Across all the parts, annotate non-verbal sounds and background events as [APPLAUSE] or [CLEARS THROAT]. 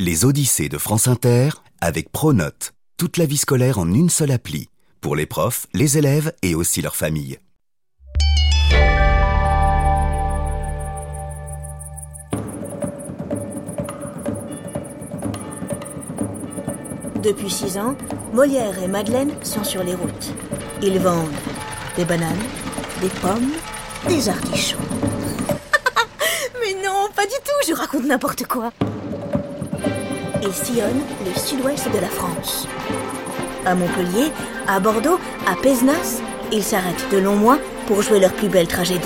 Les Odyssées de France Inter avec Pronote. Toute la vie scolaire en une seule appli. Pour les profs, les élèves et aussi leurs familles. Depuis six ans, Molière et Madeleine sont sur les routes. Ils vendent des bananes, des pommes, des artichauts. [LAUGHS] Mais non, pas du tout, je raconte n'importe quoi. Ils sillonnent le sud-ouest de la France. À Montpellier, à Bordeaux, à Pézenas, ils s'arrêtent de longs mois pour jouer leur plus belle tragédie.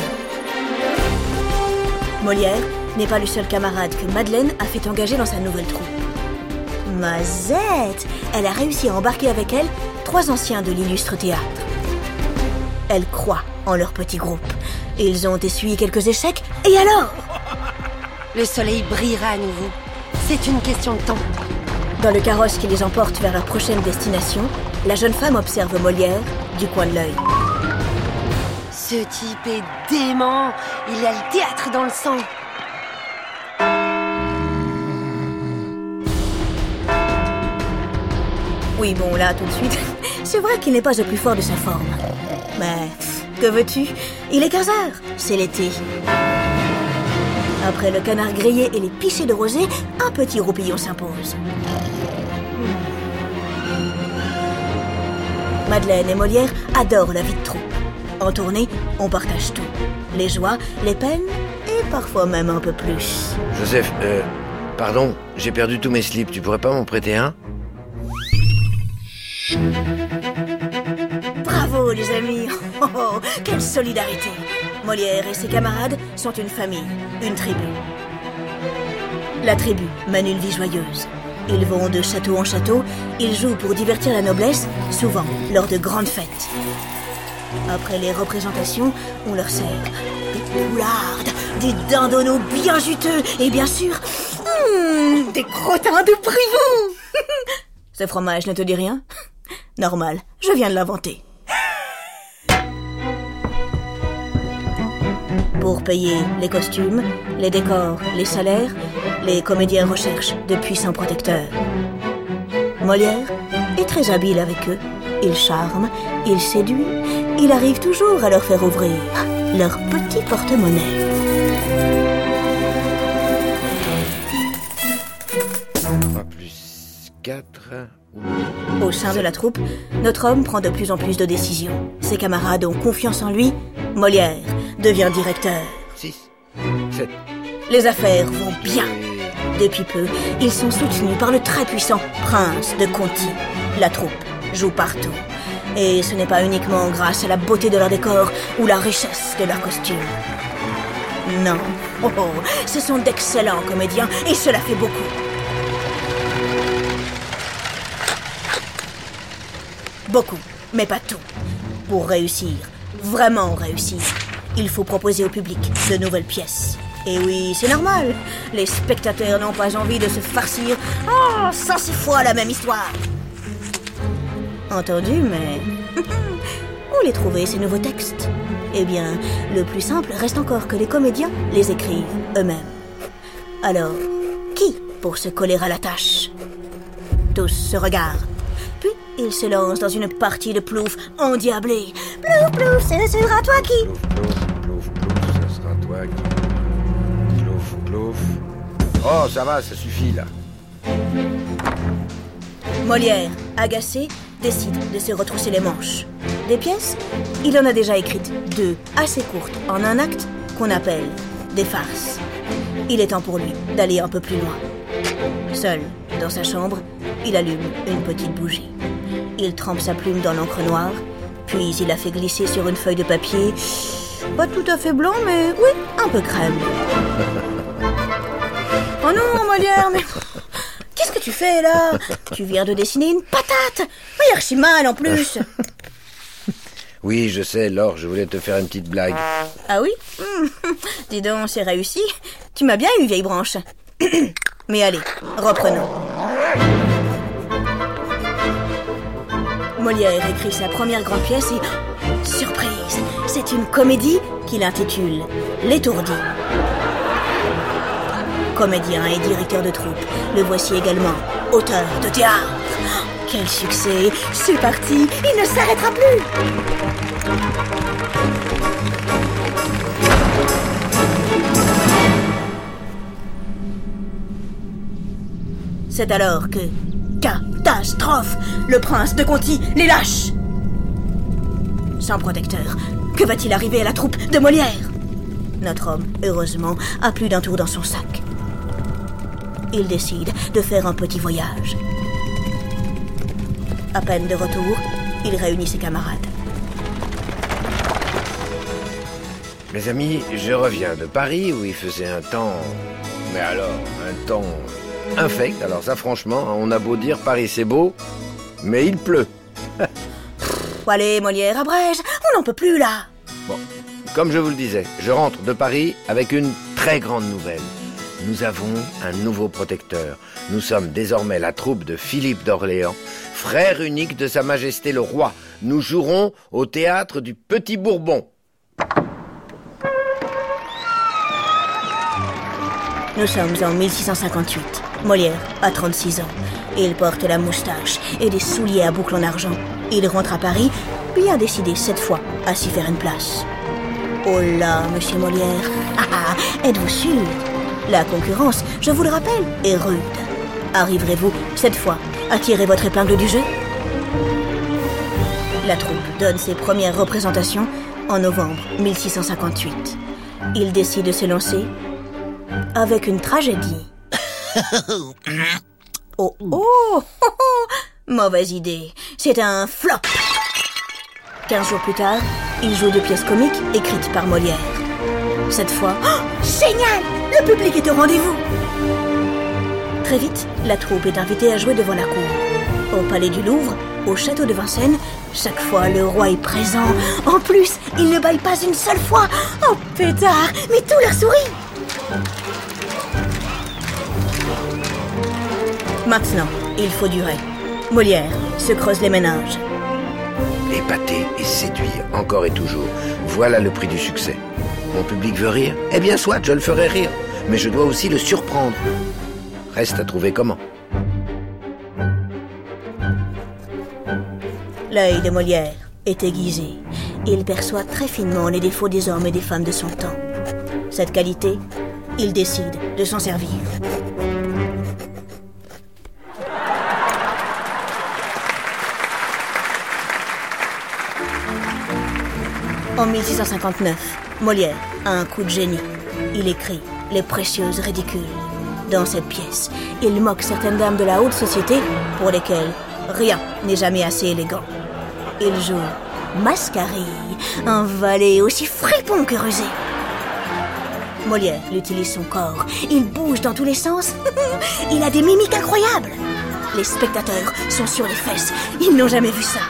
Molière n'est pas le seul camarade que Madeleine a fait engager dans sa nouvelle troupe. Mazette Elle a réussi à embarquer avec elle trois anciens de l'illustre théâtre. Elle croit en leur petit groupe. Ils ont essuyé quelques échecs, et alors? Le soleil brillera à nouveau. C'est une question de temps. Dans le carrosse qui les emporte vers leur prochaine destination, la jeune femme observe Molière du coin de l'œil. Ce type est dément. Il a le théâtre dans le sang. Oui, bon, là, tout de suite, [LAUGHS] c'est vrai qu'il n'est pas au plus fort de sa forme. Mais, que veux-tu? Il est 15 heures, c'est l'été. Après le canard grillé et les pichets de rosée, un petit roupillon s'impose. Madeleine et Molière adorent la vie de troupe. En tournée, on partage tout. Les joies, les peines et parfois même un peu plus. Joseph, euh, pardon, j'ai perdu tous mes slips. Tu pourrais pas m'en prêter un? Bravo les amis [LAUGHS] Oh, oh, quelle solidarité Molière et ses camarades sont une famille, une tribu. La tribu mène une vie joyeuse. Ils vont de château en château, ils jouent pour divertir la noblesse, souvent lors de grandes fêtes. Après les représentations, on leur sert des poulardes, des dindonneaux bien juteux et bien sûr, hmm, des crottins de privou [LAUGHS] Ce fromage ne te dit rien? Normal, je viens de l'inventer. Pour payer les costumes, les décors, les salaires, les comédiens recherchent de puissants protecteurs. Molière est très habile avec eux. Il charme, il séduit, il arrive toujours à leur faire ouvrir leur petit porte-monnaie. 3 plus 4... Au sein de la troupe, notre homme prend de plus en plus de décisions. Ses camarades ont confiance en lui. Molière devient directeur. 6, 7... Les affaires vont bien. Depuis peu, ils sont soutenus par le très puissant prince de Conti. La troupe joue partout. Et ce n'est pas uniquement grâce à la beauté de leur décor ou la richesse de leurs costumes. Non, oh, oh, ce sont d'excellents comédiens et cela fait beaucoup. Beaucoup, mais pas tout. Pour réussir, vraiment réussir, il faut proposer au public de nouvelles pièces. Et oui, c'est normal. Les spectateurs n'ont pas envie de se farcir oh, 106 fois la même histoire. Entendu, mais... [LAUGHS] Où les trouver, ces nouveaux textes? Eh bien, le plus simple reste encore que les comédiens les écrivent eux-mêmes. Alors, qui pour se coller à la tâche? Tous se regardent. Puis, ils se lancent dans une partie de plouf endiablée. Plouf, plouf, ce sera toi qui... Oh, ça va, ça suffit, là. Molière, agacé, décide de se retrousser les manches. Des pièces Il en a déjà écrites deux, assez courtes, en un acte, qu'on appelle des farces. Il est temps pour lui d'aller un peu plus loin. Seul, dans sa chambre, il allume une petite bougie. Il trempe sa plume dans l'encre noire, puis il la fait glisser sur une feuille de papier. Pas tout à fait blanc, mais oui, un peu crème. [LAUGHS] Oh non, Molière, mais qu'est-ce que tu fais là? Tu viens de dessiner une patate Oui, archi mal en plus [LAUGHS] Oui, je sais, Laure, je voulais te faire une petite blague. Ah oui? [LAUGHS] Dis donc, c'est réussi. Tu m'as bien eu, vieille branche. [CLEARS THROAT] Mais allez, reprenons. Molière écrit sa première grande pièce et... Surprise C'est une comédie qu'il intitule L'étourdi. Comédien et directeur de troupe, le voici également auteur de théâtre. Quel succès! C'est parti Il ne s'arrêtera plus! C'est alors que... Catastrophe Le prince de Conti les lâche! Sans protecteur, que va-t-il arriver à la troupe de Molière? Notre homme, heureusement, a plus d'un tour dans son sac. Il décide de faire un petit voyage. À peine de retour, il réunit ses camarades. Mes amis, je reviens de Paris où il faisait un temps... Mais alors, un temps infect. Alors ça, franchement, on a beau dire Paris c'est beau, mais il pleut. [LAUGHS] allez, Molière, abrège, on n'en peut plus là. Bon, comme je vous le disais, je rentre de Paris avec une très grande nouvelle. Nous avons un nouveau protecteur. Nous sommes désormais la troupe de Philippe d'Orléans, frère unique de Sa Majesté le Roi. Nous jouerons au théâtre du Petit Bourbon. Nous sommes en 1658. Molière a 36 ans. Il porte la moustache et des souliers à boucles en argent. Il rentre à Paris, bien décidé cette fois à s'y faire une place. Oh là, monsieur Molière, ah, ah, êtes-vous sûr? La concurrence, je vous le rappelle, est rude. Arriverez-vous, cette fois, à tirer votre épingle du jeu? La troupe donne ses premières représentations en novembre 1658. Il décide de se lancer avec une tragédie. [LAUGHS] oh, oh, Mauvaise idée. C'est un flop. Quinze jours plus tard, il joue deux pièces comiques écrites par Molière. Cette fois, oh, [GASPS] génial Le public est au rendez-vous. Très vite, la troupe est invitée à jouer devant la cour. Au palais du Louvre, au château de Vincennes, chaque fois le roi est présent. En plus, il ne baille pas une seule fois. Oh pétard, mais tout leur sourit. Maintenant, il faut durer. Molière se creuse les ménages. Épater et séduire, encore et toujours. Voilà le prix du succès. Mon public veut rire Eh bien, soit, je le ferai rire. Mais je dois aussi le surprendre. Reste à trouver comment. L'œil de Molière est aiguisé. Il perçoit très finement les défauts des hommes et des femmes de son temps. Cette qualité, il décide de s'en servir. En 1659, Molière a un coup de génie. Il écrit Les précieuses ridicules. Dans cette pièce, il moque certaines dames de la haute société pour lesquelles rien n'est jamais assez élégant. Il joue Mascari, un valet aussi fripon que rusé. Molière utilise son corps. Il bouge dans tous les sens. [LAUGHS] il a des mimiques incroyables. Les spectateurs sont sur les fesses. Ils n'ont jamais vu ça.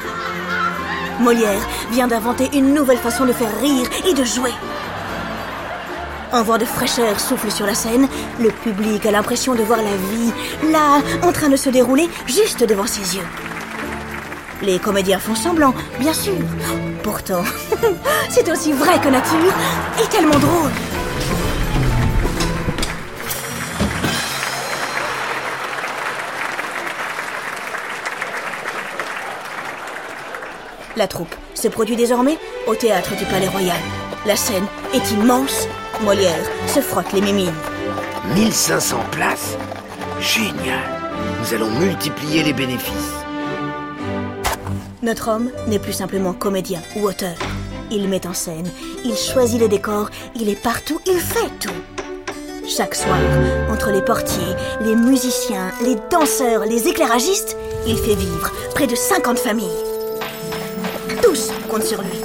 Molière vient d'inventer une nouvelle façon de faire rire et de jouer. Un vent de fraîcheur souffle sur la scène. Le public a l'impression de voir la vie, là, en train de se dérouler juste devant ses yeux. Les comédiens font semblant, bien sûr. Pourtant, [LAUGHS] c'est aussi vrai que nature et tellement drôle. La troupe se produit désormais au théâtre du Palais Royal. La scène est immense. Molière se frotte les mimines. 1500 places Génial Nous allons multiplier les bénéfices. Notre homme n'est plus simplement comédien ou auteur. Il met en scène, il choisit les décors, il est partout, il fait tout. Chaque soir, entre les portiers, les musiciens, les danseurs, les éclairagistes, il fait vivre près de 50 familles. Sur lui. [GASPS]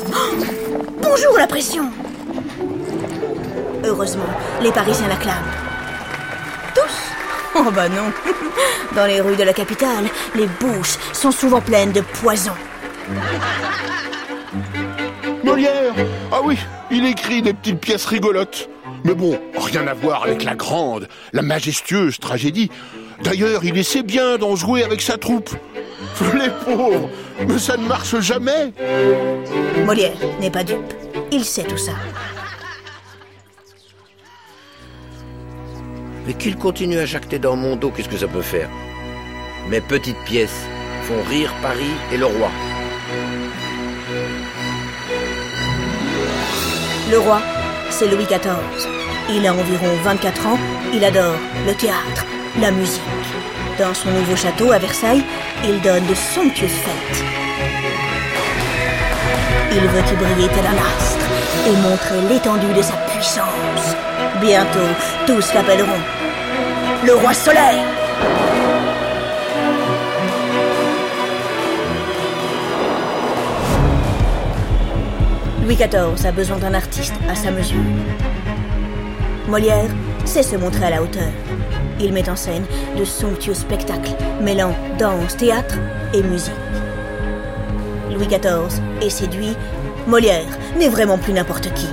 Bonjour la pression Heureusement, les Parisiens l'acclament. Tous [LAUGHS] Oh bah non [LAUGHS] Dans les rues de la capitale, les bouches sont souvent pleines de poison. [LAUGHS] Molière Ah oui, il écrit des petites pièces rigolotes. Mais bon, rien à voir avec la grande, la majestueuse tragédie. D'ailleurs, il essaie bien d'en jouer avec sa troupe. Les pauvres Mais ça ne marche jamais Molière n'est pas dupe. Il sait tout ça. Mais qu'il continue à jacter dans mon dos, qu'est-ce que ça peut faire? Mes petites pièces font rire Paris et le roi. Le roi, c'est Louis XIV. Il a environ 24 ans, il adore le théâtre, la musique. Dans son nouveau château à Versailles, il donne de somptueuses fêtes. Il veut y briller tel un astre et montrer l'étendue de sa puissance. Bientôt, tous l'appelleront le roi soleil. Louis XIV a besoin d'un artiste à sa mesure. Molière sait se montrer à la hauteur. Il met en scène de somptueux spectacles mêlant danse, théâtre et musique. Louis XIV est séduit, Molière n'est vraiment plus n'importe qui.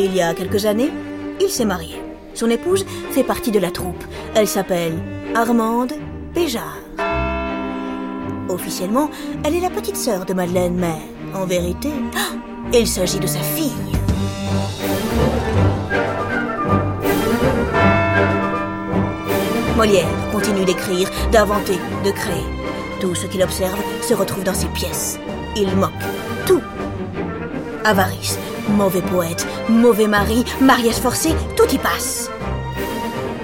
Il y a quelques années, il s'est marié. Son épouse fait partie de la troupe. Elle s'appelle Armande Béjart. Officiellement, elle est la petite sœur de Madeleine, mais en vérité, [GASPS] il s'agit de sa fille. Molière continue d'écrire, d'inventer, de créer. Tout ce qu'il observe se retrouve dans ses pièces. Il moque tout. Avarice, mauvais poète, mauvais mari, mariage forcé, tout y passe.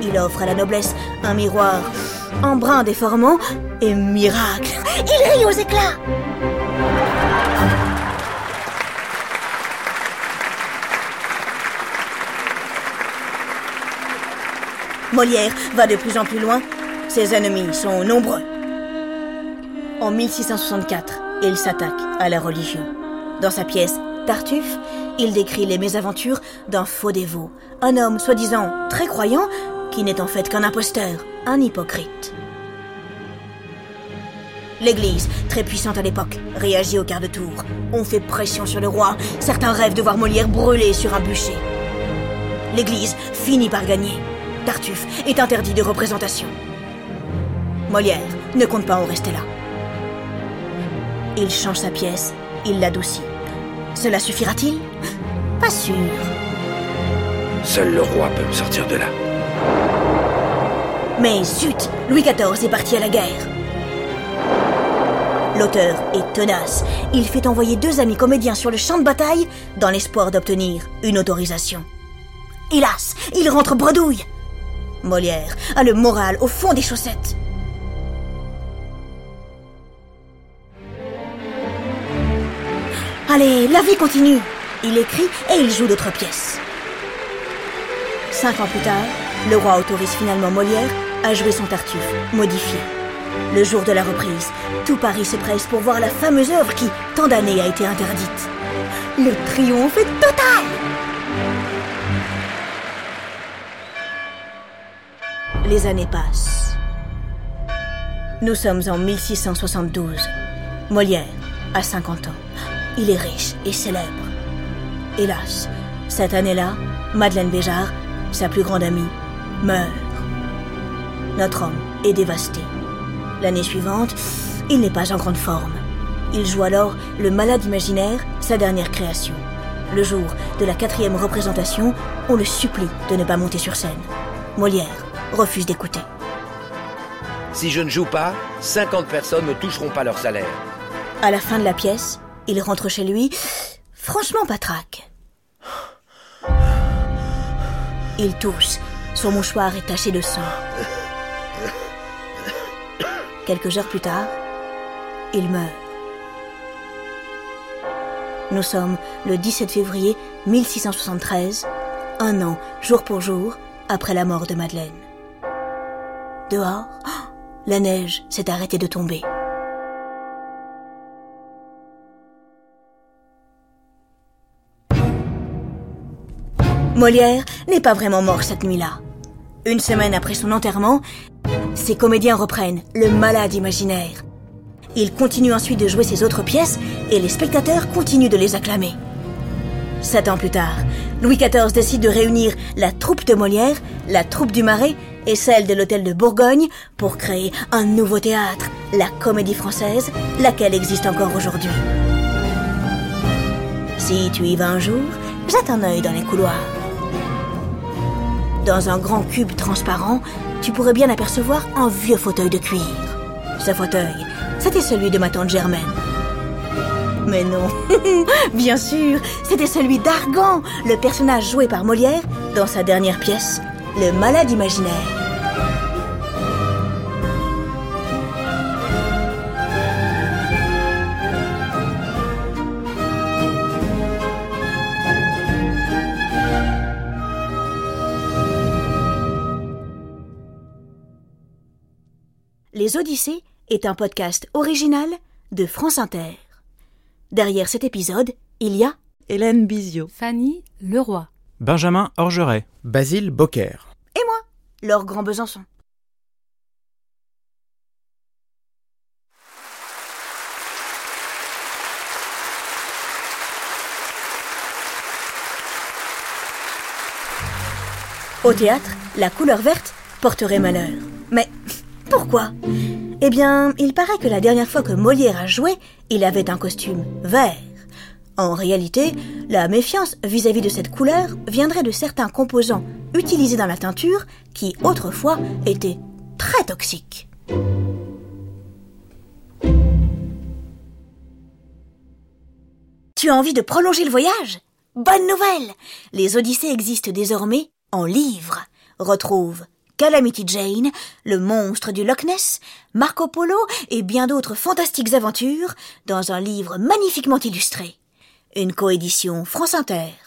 Il offre à la noblesse un miroir embrun déformant et miracle. Il rit aux éclats. Molière va de plus en plus loin. Ses ennemis sont nombreux. En 1664, il s'attaque à la religion. Dans sa pièce Tartuffe, il décrit les mésaventures d'un faux dévot, un homme soi-disant très croyant qui n'est en fait qu'un imposteur, un hypocrite. L'Église, très puissante à l'époque, réagit au quart de tour. On fait pression sur le roi. Certains rêvent de voir Molière brûler sur un bûcher. L'Église finit par gagner. Tartuffe est interdit de représentation. Molière ne compte pas en rester là. Il change sa pièce, il l'adoucit. Cela suffira-t-il? Pas sûr. Seul le roi peut me sortir de là. Mais zut, Louis XIV est parti à la guerre. L'auteur est tenace. Il fait envoyer deux amis comédiens sur le champ de bataille dans l'espoir d'obtenir une autorisation. Hélas, il rentre bredouille. Molière a le moral au fond des chaussettes. Allez, la vie continue. Il écrit et il joue d'autres pièces. Cinq ans plus tard, le roi autorise finalement Molière à jouer son Tartuffe, modifié. Le jour de la reprise, tout Paris se presse pour voir la fameuse œuvre qui, tant d'années, a été interdite. Le triomphe est total Les années passent. Nous sommes en 1672. Molière a 50 ans. Il est riche et célèbre. Hélas, cette année-là, Madeleine Béjart, sa plus grande amie, meurt. Notre homme est dévasté. L'année suivante, il n'est pas en grande forme. Il joue alors le malade imaginaire, sa dernière création. Le jour de la quatrième représentation, on le supplie de ne pas monter sur scène. Molière refuse d'écouter. Si je ne joue pas, 50 personnes ne toucheront pas leur salaire. À la fin de la pièce, il rentre chez lui, franchement patraque. Il tousse, son mouchoir est taché de sang. Quelques heures plus tard, il meurt. Nous sommes le 17 février 1673, un an, jour pour jour, après la mort de Madeleine. Dehors, [GASPS] la neige s'est arrêtée de tomber. Molière n'est pas vraiment mort cette nuit-là. Une semaine après son enterrement, ses comédiens reprennent le malade imaginaire. Il continue ensuite de jouer ses autres pièces et les spectateurs continuent de les acclamer. Sept ans plus tard, Louis XIV décide de réunir la troupe de Molière, la troupe du Marais et celle de l'Hôtel de Bourgogne pour créer un nouveau théâtre, la Comédie Française, laquelle existe encore aujourd'hui. Si tu y vas un jour, jette un œil dans les couloirs. Dans un grand cube transparent, tu pourrais bien apercevoir un vieux fauteuil de cuir. Ce fauteuil, c'était celui de ma tante Germaine. Mais non, [LAUGHS] bien sûr, c'était celui d'Argan, le personnage joué par Molière dans sa dernière pièce, Le Malade imaginaire. Les Odyssées est un podcast original de France Inter. Derrière cet épisode, il y a Hélène Bizio, Fanny Leroy, Benjamin Orgeret, Basile Bocquer. et moi, Laure Grand Besançon. Au théâtre, la couleur verte porterait malheur. Mais pourquoi? Eh bien, il paraît que la dernière fois que Molière a joué, il avait un costume vert. En réalité, la méfiance vis-à-vis de cette couleur viendrait de certains composants utilisés dans la teinture qui, autrefois, étaient très toxiques. Tu as envie de prolonger le voyage? Bonne nouvelle Les Odyssées existent désormais en livre. Retrouve Calamity Jane, le monstre du Loch Ness, Marco Polo et bien d'autres fantastiques aventures dans un livre magnifiquement illustré. Une coédition France Inter.